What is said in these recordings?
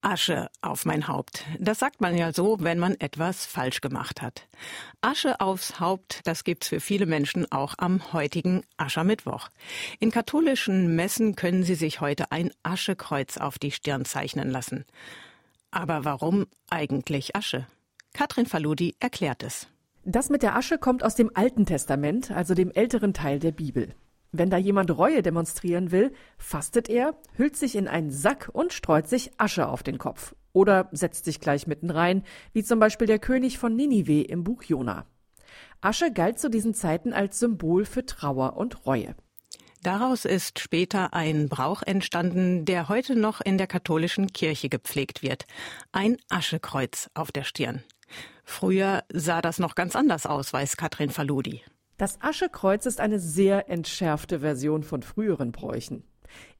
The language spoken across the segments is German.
Asche auf mein Haupt. Das sagt man ja so, wenn man etwas falsch gemacht hat. Asche aufs Haupt, das gibt's für viele Menschen auch am heutigen Aschermittwoch. In katholischen Messen können Sie sich heute ein Aschekreuz auf die Stirn zeichnen lassen. Aber warum eigentlich Asche? Katrin Faludi erklärt es. Das mit der Asche kommt aus dem Alten Testament, also dem älteren Teil der Bibel. Wenn da jemand Reue demonstrieren will, fastet er, hüllt sich in einen Sack und streut sich Asche auf den Kopf. Oder setzt sich gleich mitten rein, wie zum Beispiel der König von Ninive im Buch Jona. Asche galt zu diesen Zeiten als Symbol für Trauer und Reue. Daraus ist später ein Brauch entstanden, der heute noch in der katholischen Kirche gepflegt wird. Ein Aschekreuz auf der Stirn. Früher sah das noch ganz anders aus, weiß Katrin Faludi. Das Aschekreuz ist eine sehr entschärfte Version von früheren Bräuchen.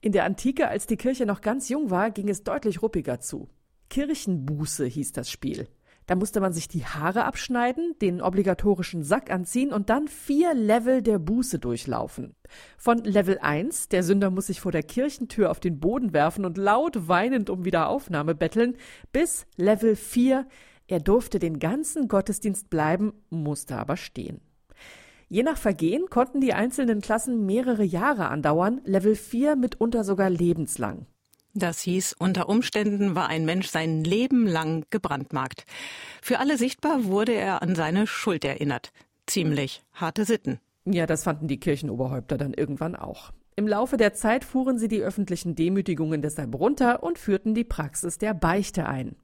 In der Antike, als die Kirche noch ganz jung war, ging es deutlich ruppiger zu. Kirchenbuße hieß das Spiel. Da musste man sich die Haare abschneiden, den obligatorischen Sack anziehen und dann vier Level der Buße durchlaufen. Von Level 1, der Sünder muss sich vor der Kirchentür auf den Boden werfen und laut weinend um Wiederaufnahme betteln, bis Level 4, er durfte den ganzen Gottesdienst bleiben, musste aber stehen. Je nach Vergehen konnten die einzelnen Klassen mehrere Jahre andauern, Level 4 mitunter sogar lebenslang. Das hieß, unter Umständen war ein Mensch sein Leben lang gebrandmarkt. Für alle sichtbar wurde er an seine Schuld erinnert. Ziemlich harte Sitten. Ja, das fanden die Kirchenoberhäupter dann irgendwann auch. Im Laufe der Zeit fuhren sie die öffentlichen Demütigungen deshalb runter und führten die Praxis der Beichte ein.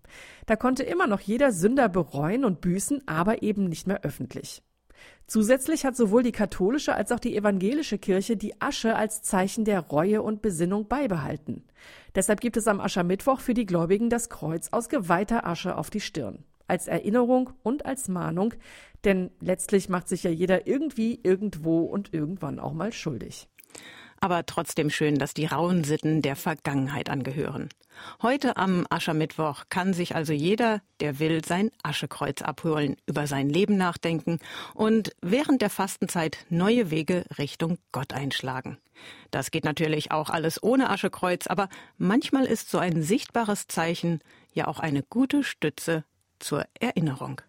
Da konnte immer noch jeder Sünder bereuen und büßen, aber eben nicht mehr öffentlich. Zusätzlich hat sowohl die katholische als auch die evangelische Kirche die Asche als Zeichen der Reue und Besinnung beibehalten. Deshalb gibt es am Aschermittwoch für die Gläubigen das Kreuz aus geweihter Asche auf die Stirn. Als Erinnerung und als Mahnung, denn letztlich macht sich ja jeder irgendwie, irgendwo und irgendwann auch mal schuldig aber trotzdem schön, dass die rauen Sitten der Vergangenheit angehören. Heute am Aschermittwoch kann sich also jeder, der will, sein Aschekreuz abholen, über sein Leben nachdenken und während der Fastenzeit neue Wege Richtung Gott einschlagen. Das geht natürlich auch alles ohne Aschekreuz, aber manchmal ist so ein sichtbares Zeichen ja auch eine gute Stütze zur Erinnerung.